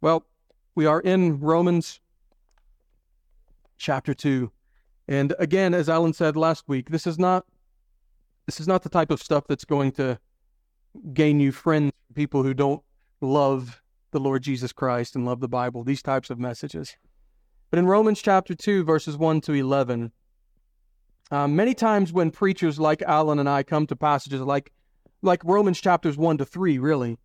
Well, we are in Romans chapter 2. And again, as Alan said last week, this is not this is not the type of stuff that's going to gain you friends, people who don't love the Lord Jesus Christ and love the Bible, these types of messages. But in Romans chapter 2, verses 1 to 11, uh, many times when preachers like Alan and I come to passages like, like Romans chapters 1 to 3, really,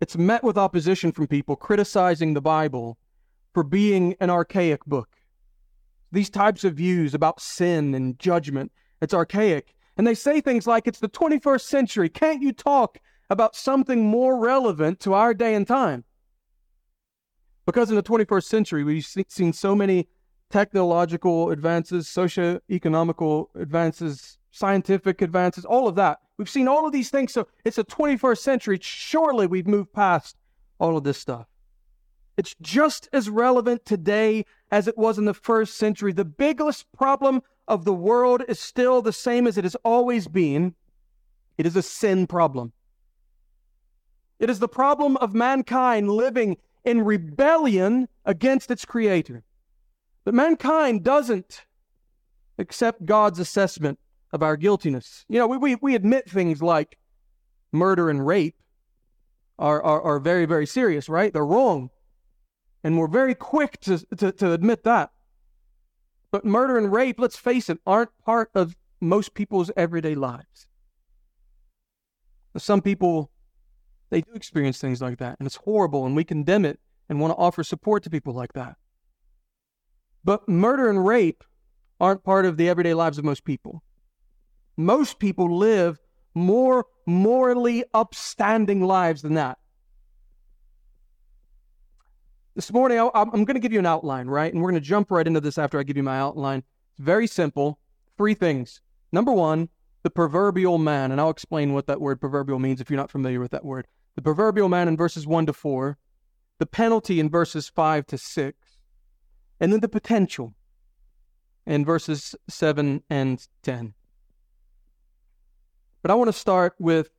it's met with opposition from people criticizing the Bible for being an archaic book. These types of views about sin and judgment, it's archaic. And they say things like, it's the 21st century. Can't you talk about something more relevant to our day and time? Because in the 21st century, we've seen so many technological advances, socio-economical advances, scientific advances, all of that. We've seen all of these things. So it's the 21st century. Surely we've moved past all of this stuff. It's just as relevant today as it was in the first century. The biggest problem of the world is still the same as it has always been. It is a sin problem. It is the problem of mankind living in rebellion against its creator. But mankind doesn't accept God's assessment of our guiltiness. You know, we, we, we admit things like murder and rape are, are, are very, very serious, right? They're wrong. And we're very quick to, to, to admit that. But murder and rape, let's face it, aren't part of most people's everyday lives. Some people, they do experience things like that, and it's horrible, and we condemn it and want to offer support to people like that. But murder and rape aren't part of the everyday lives of most people. Most people live more morally upstanding lives than that. This morning, I'm going to give you an outline, right? And we're going to jump right into this after I give you my outline. It's very simple. Three things. Number one, the proverbial man. And I'll explain what that word proverbial means if you're not familiar with that word. The proverbial man in verses 1 to 4, the penalty in verses 5 to 6, and then the potential in verses 7 and 10. But I want to start with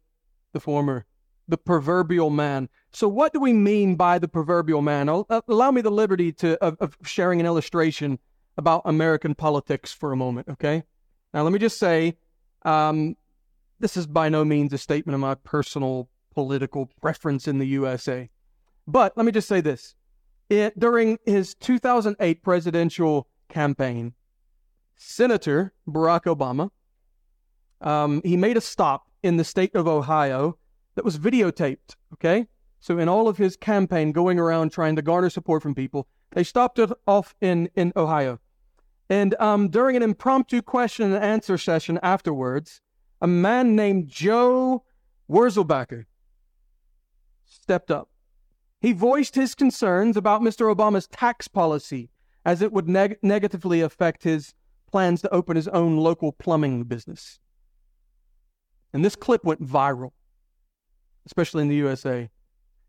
the former, the proverbial man. So, what do we mean by the proverbial man? Uh, allow me the liberty to of, of sharing an illustration about American politics for a moment. Okay. Now, let me just say, um, this is by no means a statement of my personal political preference in the USA. But let me just say this: it, during his 2008 presidential campaign, Senator Barack Obama, um, he made a stop in the state of Ohio that was videotaped. Okay, so in all of his campaign going around trying to garner support from people, they stopped it off in, in Ohio. And um, during an impromptu question and answer session afterwards, a man named Joe Wurzelbacher stepped up. He voiced his concerns about Mr. Obama's tax policy as it would neg- negatively affect his plans to open his own local plumbing business. And this clip went viral, especially in the USA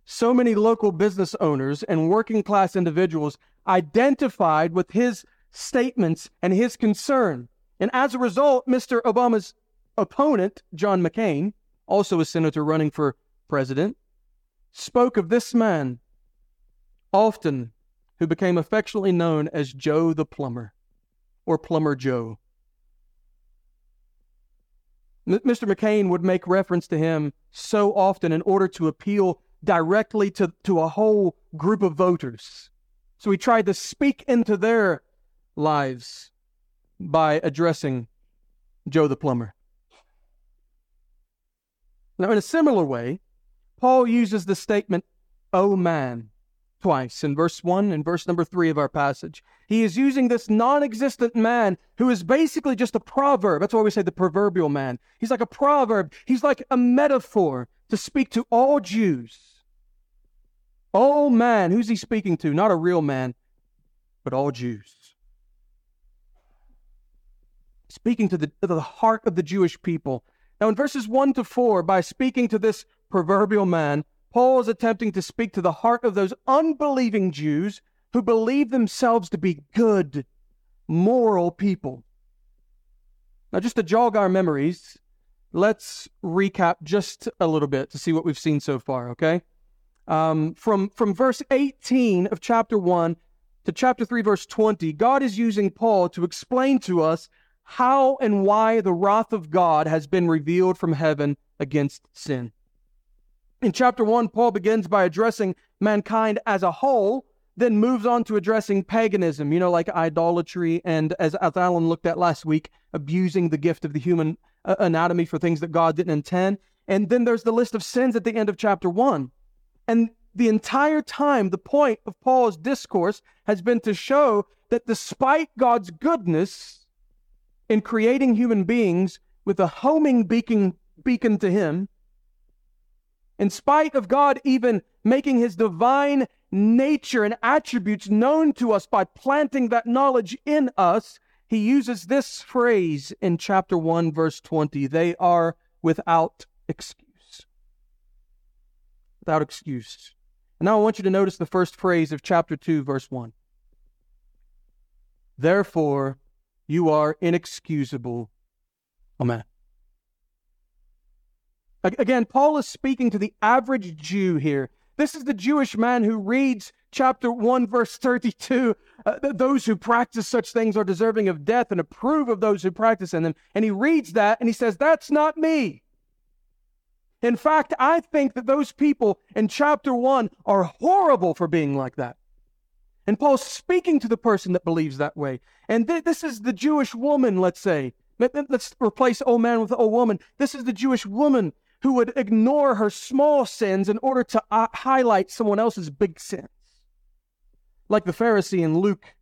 so many local business owners and working class individuals identified with his statements and his concern. And as a result, Mr. Obama's opponent, John McCain, also a senator running for president, spoke of this man often who became affectionately known as Joe the Plumber or Plumber Joe. Mr. McCain would make reference to him so often in order to appeal directly to, to a whole group of voters. So he tried to speak into their lives by addressing Joe the plumber. Now, in a similar way, Paul uses the statement, oh man, twice in verse 1 and verse number 3 of our passage. He is using this non existent man who is basically just a proverb. That's why we say the proverbial man. He's like a proverb, he's like a metaphor to speak to all Jews all man, who's he speaking to? Not a real man, but all Jews. Speaking to the, to the heart of the Jewish people. Now, in verses 1 to 4, by speaking to this proverbial man, Paul is attempting to speak to the heart of those unbelieving Jews who believe themselves to be good, moral people. Now, just to jog our memories, let's recap just a little bit to see what we've seen so far, okay? um, from, from verse 18 of chapter 1 to chapter 3, verse 20, God is using Paul to explain to us how and why the wrath of God has been revealed from heaven against sin. In chapter 1, Paul begins by addressing mankind as a whole, then moves on to addressing paganism, you know, like idolatry, and as, as Alan looked at last week, abusing the gift of the human uh, anatomy for things that God didn't intend. And then there's the list of sins at the end of chapter 1. And the entire time, the point of Paul's discourse has been to show that despite God's goodness in creating human beings with a homing beacon, beacon to Him, in spite of God even making His divine nature and attributes known to us by planting that knowledge in us, He uses this phrase in chapter 1, verse 20 they are without excuse. Without excuse. And now I want you to notice the first phrase of chapter 2, verse 1. Therefore, you are inexcusable. Amen. Again, Paul is speaking to the average Jew here. This is the Jewish man who reads chapter 1, verse 32. Uh, those who practice such things are deserving of death and approve of those who practice in them. And he reads that and he says, That's not me. In fact, I think that those people in chapter 1 are horrible for being like that. And Paul's speaking to the person that believes that way. And th- this is the Jewish woman, let's say. Let's replace old man with old woman. This is the Jewish woman who would ignore her small sins in order to uh, highlight someone else's big sins. Like the Pharisee in Luke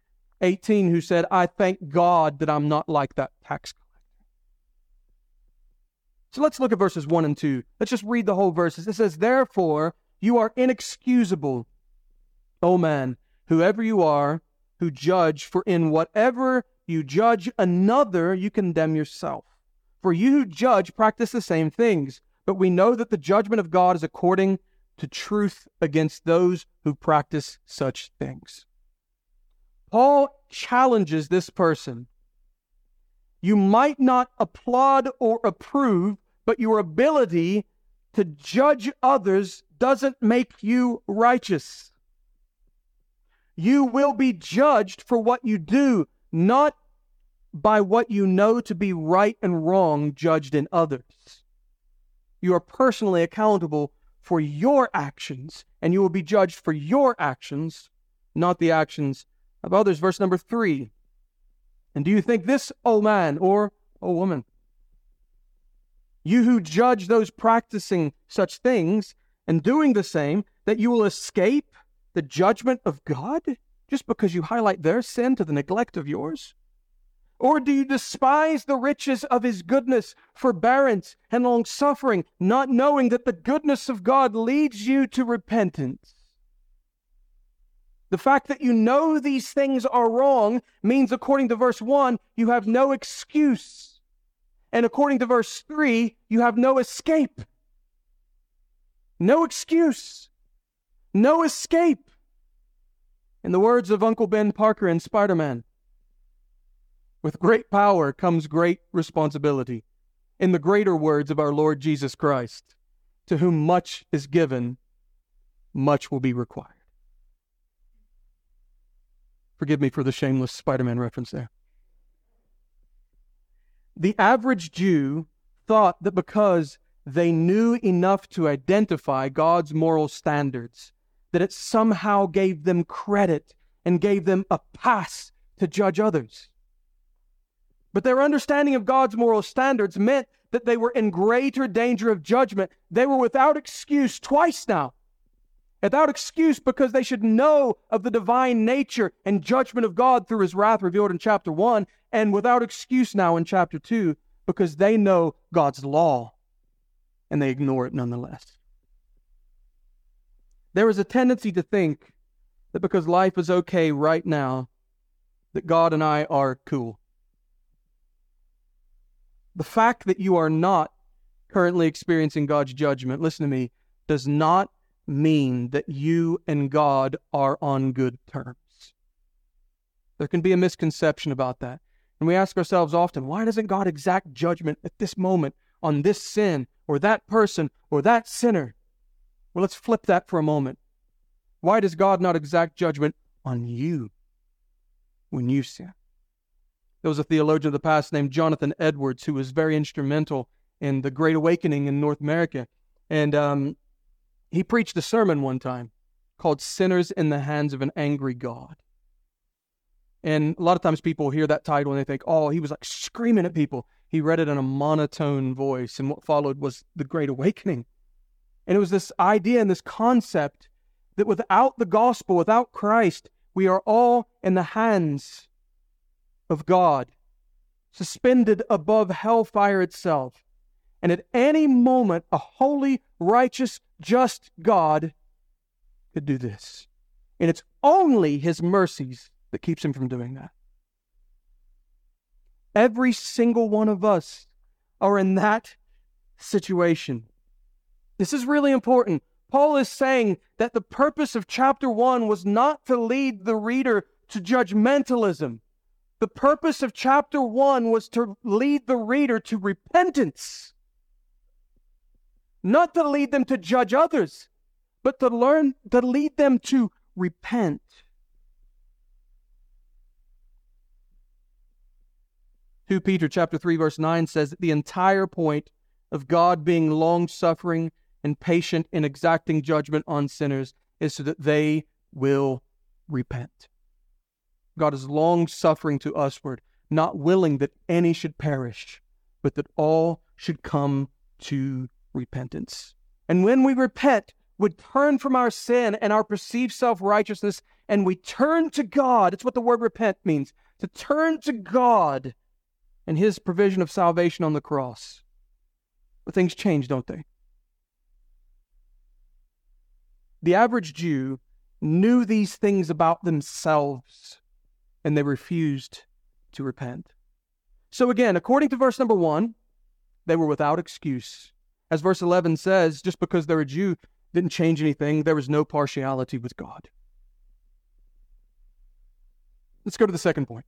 18 who said, I thank God that I'm not like that tax collector. so let's look at verses 1 and 2. Let's just read the whole verses. It says, Therefore, you are inexcusable, O man, whoever you are, who judge, for in whatever you judge another, you condemn yourself. For you who judge practice the same things, but we know that the judgment of God is according to truth against those who practice such things. Paul challenges this person you might not applaud or approve, but your ability to judge others doesn't make you righteous. You will be judged for what you do, not by what you know to be right and wrong judged in others. You are personally accountable for your actions, and you will be judged for your actions, not the actions of others. Verse number three. And do you think this, O man or O woman, you who judge those practicing such things and doing the same, that you will escape the judgment of God just because you highlight their sin to the neglect of yours? Or do you despise the riches of his goodness, forbearance, and long suffering, not knowing that the goodness of God leads you to repentance? The fact that you know these things are wrong means, according to verse 1, you have no excuse. And according to verse 3, you have no escape. No excuse. No escape. In the words of Uncle Ben Parker in Spider Man, with great power comes great responsibility. In the greater words of our Lord Jesus Christ, to whom much is given, much will be required. Forgive me for the shameless Spider Man reference there. The average Jew thought that because they knew enough to identify God's moral standards, that it somehow gave them credit and gave them a pass to judge others. But their understanding of God's moral standards meant that they were in greater danger of judgment. They were without excuse twice now without excuse because they should know of the divine nature and judgment of God through his wrath revealed in chapter 1, and without excuse now in chapter 2 because they know God's law and they ignore it nonetheless. There is a tendency to think that because life is okay right now, that God and I are cool. The fact that you are not currently experiencing God's judgment, listen to me, does not mean that you and God are on good terms. There can be a misconception about that. And we ask ourselves often, why doesn't God exact judgment at this moment on this sin or that person or that sinner? Well, let's flip that for a moment. Why does God not exact judgment on you when you sin? There was a theologian of the past named Jonathan Edwards who was very instrumental in the Great Awakening in North America. And um, he preached a sermon one time called Sinners in the Hands of an Angry God. And a lot of times people hear that title and they think, oh, he was like screaming at people. He read it in a monotone voice, and what followed was the Great Awakening. And it was this idea and this concept that without the gospel, without Christ, we are all in the hands of God, suspended above hellfire itself. And at any moment, a holy, righteous, just God could do this. And it's only his mercies that keeps him from doing that. Every single one of us are in that situation. This is really important. Paul is saying that the purpose of chapter one was not to lead the reader to judgmentalism. The purpose of chapter one was to lead the reader to repentance. Not to lead them to judge others, but to learn, to lead them to repent. 2 Peter chapter 3 verse 9 says that the entire point of God being long-suffering and patient in exacting judgment on sinners is so that they will repent. God is long-suffering to usward, not willing that any should perish, but that all should come to repentance. And when we repent, we turn from our sin and our perceived self-righteousness and we turn to God. It's what the word repent means. To turn to God and his provision of salvation on the cross. But things change, don't they? The average Jew knew these things about themselves and they refused to repent. So, again, according to verse number one, they were without excuse. As verse 11 says, just because they're a Jew didn't change anything, there was no partiality with God. Let's go to the second point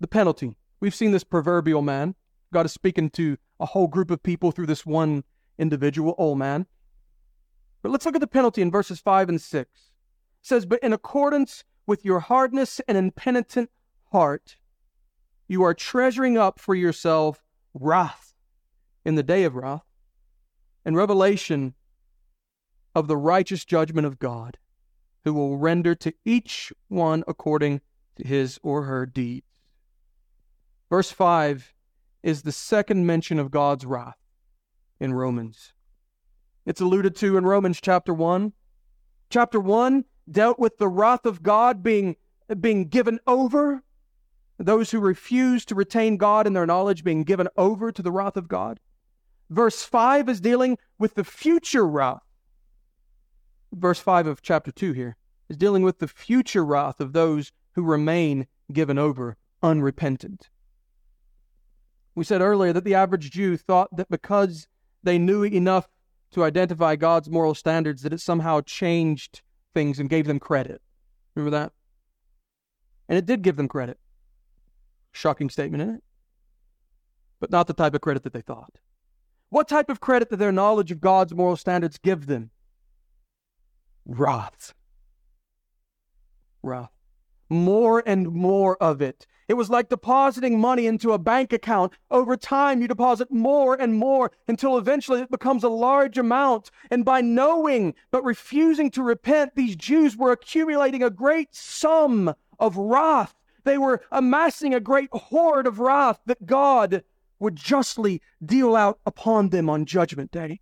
the penalty. We've seen this proverbial man. God is speaking to a whole group of people through this one individual, old man. But let's look at the penalty in verses 5 and 6. It says, But in accordance with your hardness and impenitent heart, you are treasuring up for yourself wrath in the day of wrath and revelation of the righteous judgment of God, who will render to each one according to his or her deeds. Verse 5 is the second mention of God's wrath in Romans. It's alluded to in Romans chapter 1. Chapter 1 dealt with the wrath of God being, being given over, those who refuse to retain God in their knowledge being given over to the wrath of God. Verse 5 is dealing with the future wrath. Verse 5 of chapter 2 here is dealing with the future wrath of those who remain given over unrepentant. We said earlier that the average Jew thought that because they knew enough to identify God's moral standards, that it somehow changed things and gave them credit. Remember that? And it did give them credit. Shocking statement, isn't it? But not the type of credit that they thought. What type of credit did their knowledge of God's moral standards give them? Wrath. Wrath more and more of it. It was like depositing money into a bank account. Over time, you deposit more and more until eventually it becomes a large amount. And by knowing but refusing to repent, these Jews were accumulating a great sum of wrath. They were amassing a great hoard of wrath that God would justly deal out upon them on Judgment Day.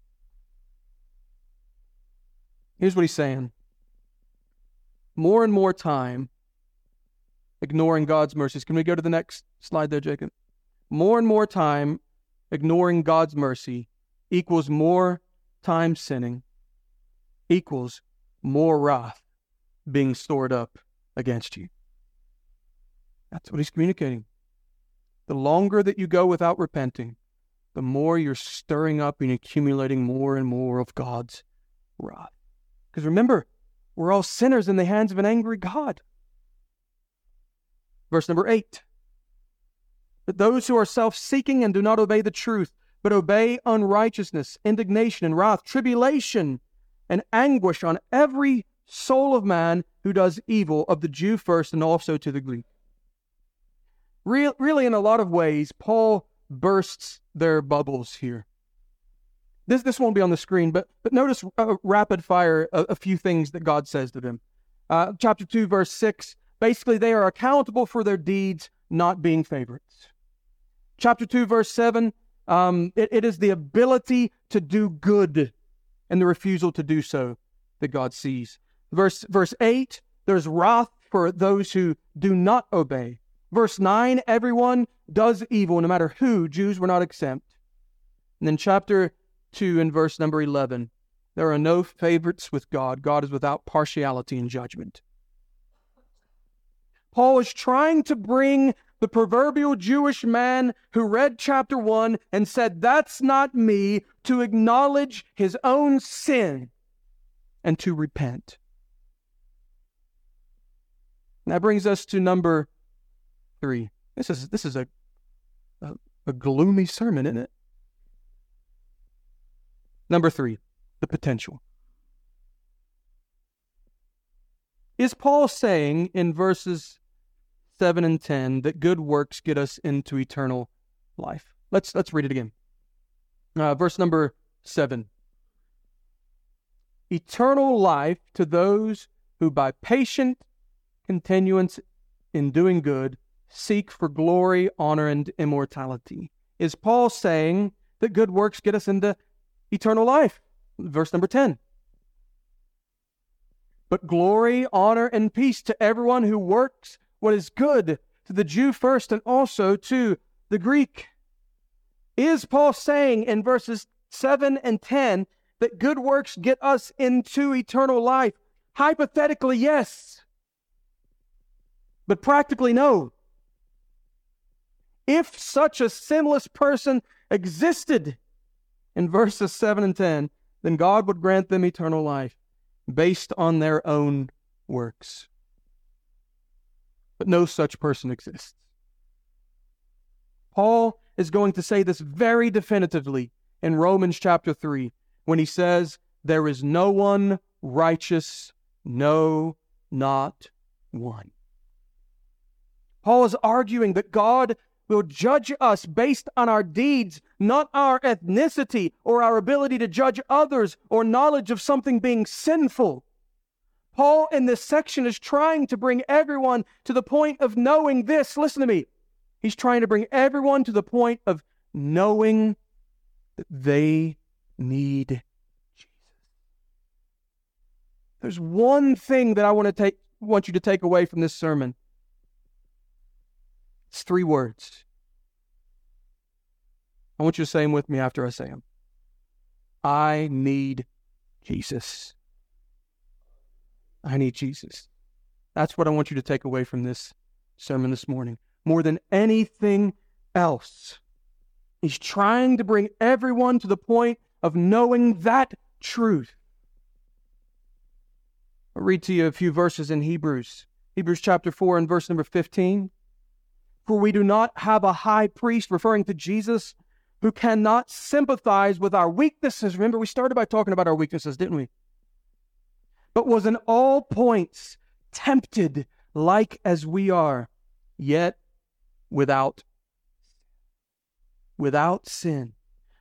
Here's what he's saying more and more time ignoring God's mercies. Can we go to the next slide there, Jacob? More and more time ignoring God's mercy equals more time sinning, equals more wrath being stored up against you. That's what he's communicating. The longer that you go without repenting, the more you're stirring up and accumulating more and more of God's wrath. Because remember, we're all sinners in the hands of an angry God. Verse number eight. But those who are self seeking and do not obey the truth, but obey unrighteousness, indignation and wrath, tribulation and anguish on every soul of man who does evil, of the Jew first and also to the Greek. Real, really, in a lot of ways, Paul bursts their bubbles here. This, this won't be on the screen, but, but notice uh, rapid fire a, a, few things that God says to them. Uh, chapter 2, verse 6 basically, they are accountable for their deeds not being favorites. Chapter 2, verse 7 um, it, it is the ability to do good and the refusal to do so that God sees. Verse, verse 8 there's wrath for those who do not obey. Verse 9 everyone does evil, no matter who. Jews were not exempt. And then chapter 2 and verse number 11 there are no favorites with God. God is without partiality in judgment. Paul is trying to bring the proverbial Jewish man who read chapter 1 and said, That's not me, to acknowledge his own sin and to repent. And that brings us to number three. This is this is a, a, a gloomy sermon, isn't it? Number three, the potential. Is Paul saying in verses 7 and 10 that good works get us into eternal life. Let's let's read it again. Uh, verse number 7. Eternal life to those who by patient continuance in doing good seek for glory, honor, and immortality. Is Paul saying that good works get us into eternal life? Verse number 10. But glory, honor, and peace to everyone who works what is good to the Jew first and also to the Greek. Is Paul saying in verses 7 and 10 that good works get us into eternal life? Hypothetically, yes. But practically, no. If such a sinless person existed in verses 7 and 10, then God would grant them eternal life based on their own works but no such person exists. Paul is going to say this very definitively in Romans chapter 3 when he says, There is no one righteous, no, not one. Paul is arguing that God will judge us based on our deeds, not our ethnicity or our ability to judge others or knowledge of something being sinful. Paul in this section is trying to bring everyone to the point of knowing this. Listen to me. He's trying to bring everyone to the point of knowing that they need Jesus. There's one thing that I want to take want you to take away from this sermon. It's three words. I want you to say them with me after I say them. I need Jesus. I need Jesus. That's what I want you to take away from this sermon this morning. More than anything else, he's trying to bring everyone to the point of knowing that truth. I'll read to you a few verses in Hebrews. Hebrews chapter 4 and verse number 15. For we do not have a high priest, referring to Jesus, who cannot sympathize with our weaknesses. Remember, we started by talking about our weaknesses, didn't we? But was in all points tempted like as we are, yet without without sin.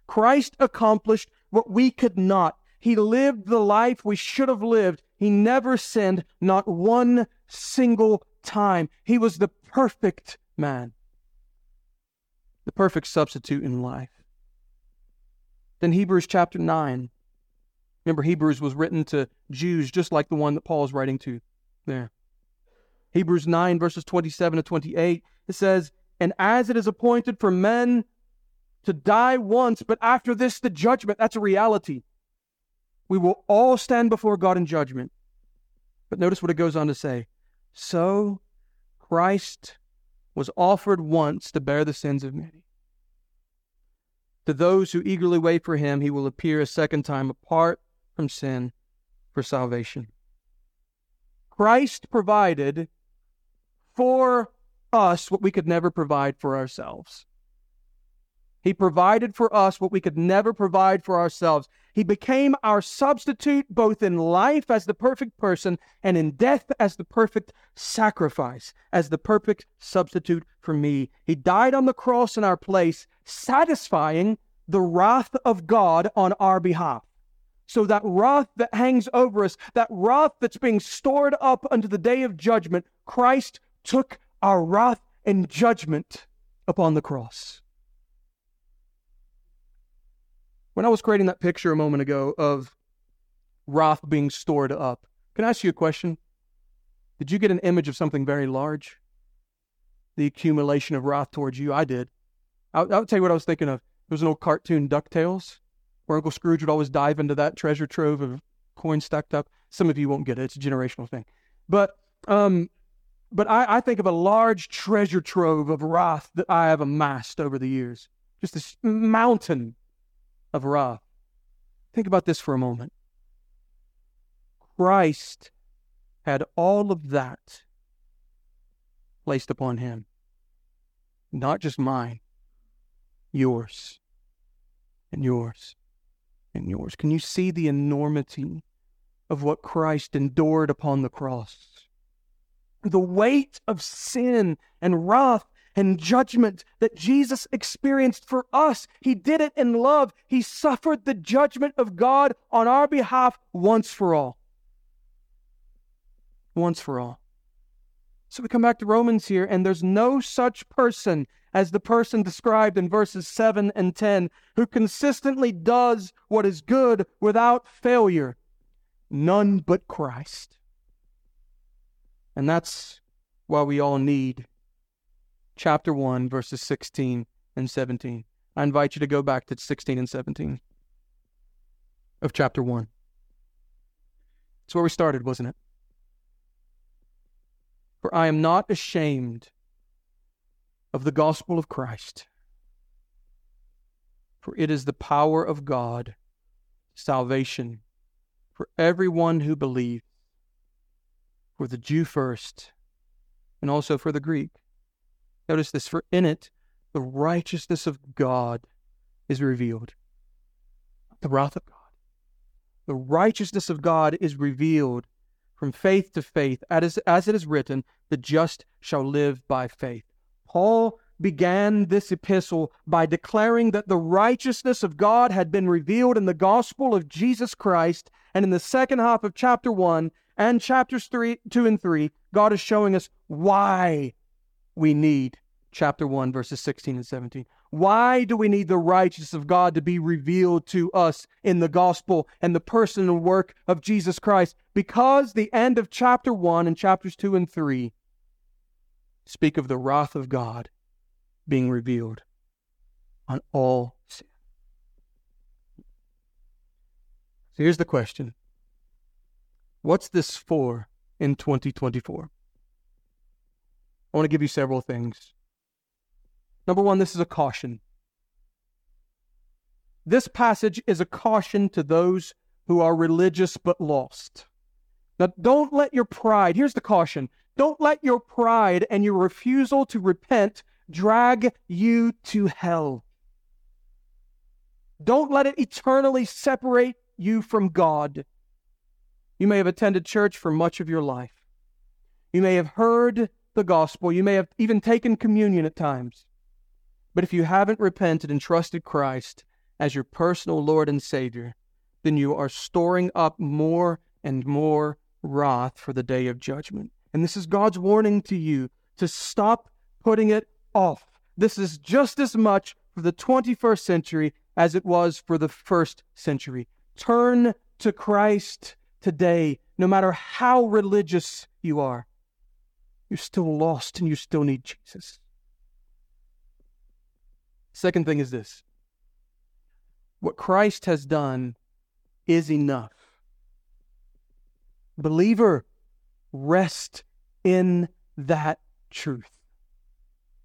Christ accomplished what we could not. He lived the life we should have lived. He never sinned, not one single time. He was the perfect man, the perfect substitute in life. Then Hebrews chapter 9 Remember, Hebrews was written to Jews just like the one that Paul is writing to there. Hebrews 9, verses 27 to 28, it says, And as it is appointed for men to die once, but after this, the judgment, that's a reality. We will all stand before God in judgment. But notice what it goes on to say. So Christ was offered once to bear the sins of many. To those who eagerly wait for him, he will appear a second time apart from sin for salvation. Christ provided for us what we could never provide for ourselves. He provided for us what we could never provide for ourselves. He became our substitute both in life as the perfect person and in death as the perfect sacrifice, as the perfect substitute for me. He died on the cross in our place, satisfying the wrath of God on our behalf. So that wrath that hangs over us, that wrath that's being stored up unto the day of judgment, Christ took our wrath and judgment upon the cross. When I was creating that picture a moment ago of wrath being stored up, can I ask you a question? Did you get an image of something very large? The accumulation of wrath towards you? I did. I'll, I'll tell you what I was thinking of. There was an old cartoon, DuckTales, where Uncle Scrooge would always dive into that treasure trove of coins stacked up. Some of you won't get it. It's a generational thing. But um, but I, I think of a large treasure trove of wrath that I have amassed over the years. Just this mountain of wrath. Think about this for a moment. Christ had all of that placed upon him. Not just mine, yours, and yours, and yours. Can you see the enormity of what Christ endured upon the cross? The weight of sin and wrath and judgment that Jesus experienced for us. He did it in love. He suffered the judgment of God on our behalf once for all. Once for all. So we come back to Romans here, and there's no such person as the person described in verses 7 and 10 who consistently does what is good without failure. None but Christ. And that's why we all need chapter 1, verses 16 and 17. I invite you to go back to 16 and 17 of chapter 1. It's where we started, wasn't it? For I am not ashamed of the gospel of Christ, for it is the power of God, salvation for everyone who believes, for the Jew first, and also for the Greek. Notice this for in it, the righteousness of God is revealed. The wrath of God. The righteousness of God is revealed from faith to faith, as, as it is written, the just shall live by faith. Paul began this epistle by declaring that the righteousness of God had been revealed in the gospel of Jesus Christ. And in the second half of chapter 1 and chapters 3, 2 and 3, God is showing us why we need chapter 1, verses 16 and 17. Why do we need the righteousness of God to be revealed to us in the gospel and the person and work of Jesus Christ? Because the end of chapter 1 and chapters 2 and 3 speak of the wrath of God being revealed on all sin. So here's the question What's this for in 2024? I want to give you several things. Number one, this is a caution. This passage is a caution to those who are religious but lost. Now, don't let your pride, here's the caution don't let your pride and your refusal to repent drag you to hell. Don't let it eternally separate you from God. You may have attended church for much of your life. You may have heard the gospel. You may have even taken communion at times. But if you haven't repented and trusted Christ as your personal Lord and Savior, then you are storing up more and more wrath for the day of judgment. And this is God's warning to you to stop putting it off. This is just as much for the 21st century as it was for the first century. Turn to Christ today, no matter how religious you are. You're still lost and you still need Jesus. Second thing is this what Christ has done is enough. Believer, rest in that truth.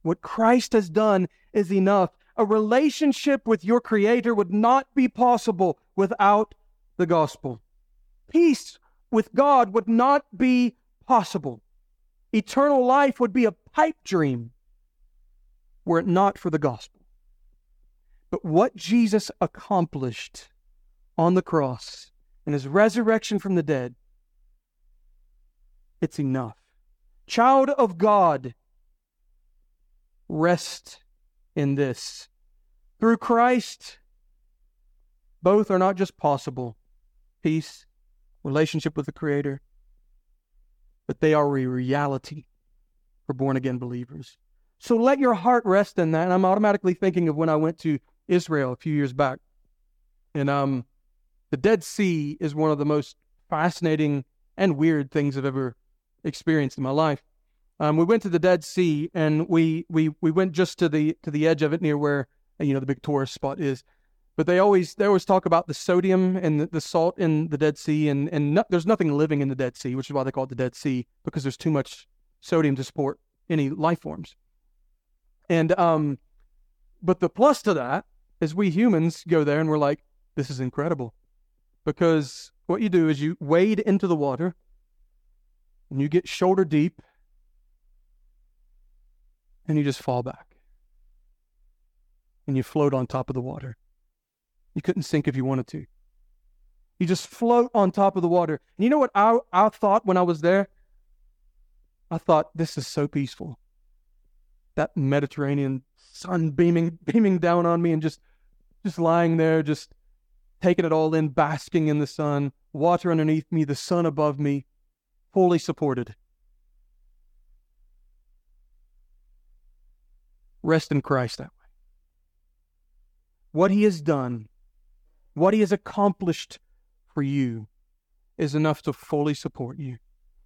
What Christ has done is enough. A relationship with your Creator would not be possible without the gospel. Peace with God would not be possible Eternal life would be a pipe dream were it not for the gospel. But what Jesus accomplished on the cross and his resurrection from the dead, it's enough. Child of God, rest in this. Through Christ, both are not just possible peace, relationship with the Creator, but they are a reality for born again believers. So let your heart rest in that. And I'm automatically thinking of when I went to Israel a few years back. And um, the Dead Sea is one of the most fascinating and weird things I've ever experienced in my life. Um, we went to the Dead Sea, and we, we we went just to the to the edge of it, near where you know the big tourist spot is. But they always they always talk about the sodium and the, the salt in the Dead Sea, and and no, there's nothing living in the Dead Sea, which is why they call it the Dead Sea because there's too much sodium to support any life forms. And um, but the plus to that is we humans go there and we're like, this is incredible, because what you do is you wade into the water, and you get shoulder deep, and you just fall back. And you float on top of the water. You couldn't sink if you wanted to. You just float on top of the water. And you know what I, I thought when I was there? I thought, this is so peaceful. That Mediterranean sun beaming beaming down on me and just just lying there, just taking it all in, basking in the sun, water underneath me, the sun above me, fully supported. Rest in Christ that way. What he has done, what he has accomplished for you, is enough to fully support you.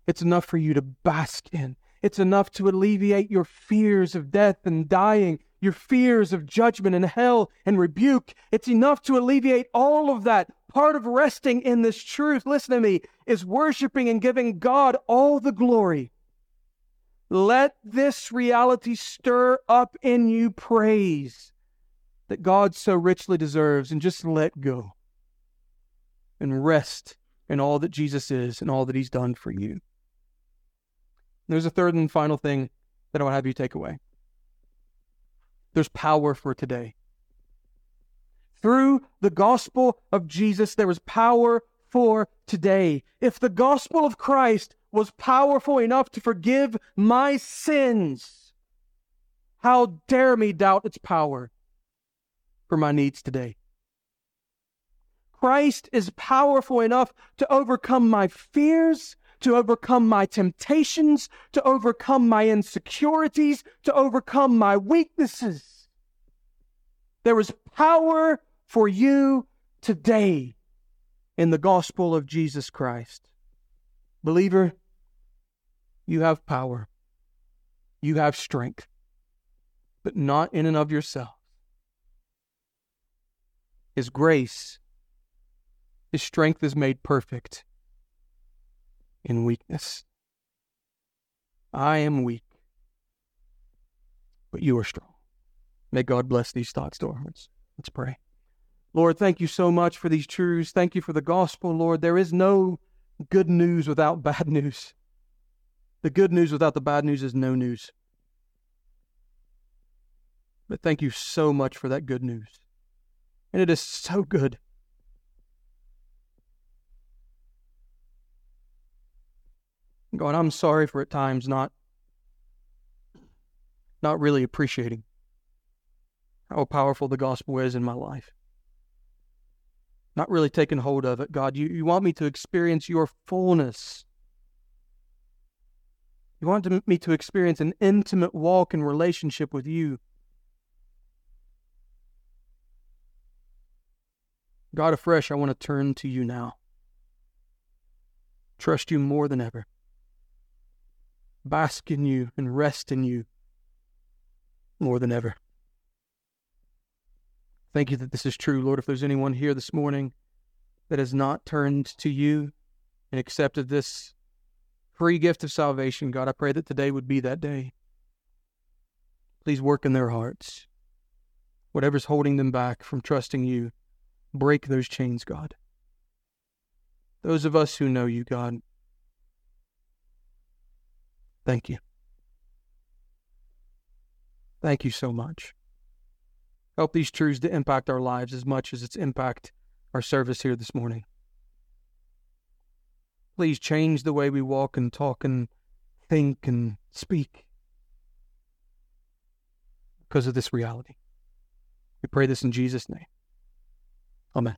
It's enough for you to bask in. It's enough to alleviate your fears of death and dying, your fears of judgment and hell and rebuke. It's enough to alleviate all of that. Part of resting in this truth, listen to me, is worshiping and giving God all the glory let this reality stir up in you praise that God so richly deserves and just let go and rest in all that Jesus is and all that he's done for you. There's a third and final thing that I want to have you take away. There's power for today. Through the gospel of Jesus, there is power for today. If the gospel of Christ was powerful enough to forgive my sins, how dare me doubt its power for my needs today? Christ is powerful enough to overcome my fears, to overcome my temptations, to overcome my insecurities, to overcome my weaknesses. There is power for you today in the gospel of Jesus Christ. Believer, you have power, you have strength, but not in and of yourself. His grace, His strength is made perfect in weakness. I am weak, but you are strong. May God bless these thoughts to our hearts. Let's pray. Lord, thank you so much for these truths. Thank you for the gospel, Lord. There is no good news without bad news. The good news without the bad news is no news. But thank you so much for that good news. And it is so good. God, I'm sorry for at times not not really appreciating how powerful the gospel is in my life not really taking hold of it, God. You, you want me to experience your fullness. You want me to experience an intimate walk and relationship with you. God afresh, I want to turn to you now. Trust you more than ever. Bask in you and rest in you more than ever. Thank you that this is true, Lord. If there's anyone here this morning that has not turned to you and accepted this free gift of salvation, God, I pray that today would be that day. Please work in their hearts. Whatever's holding them back from trusting you, break those chains, God. Those of us who know you, God, thank you. Thank you so much. Help these truths to impact our lives as much as it's impact our service here this morning. Please change the way we walk and talk and think and speak because of this reality. We pray this in Jesus' name. Amen.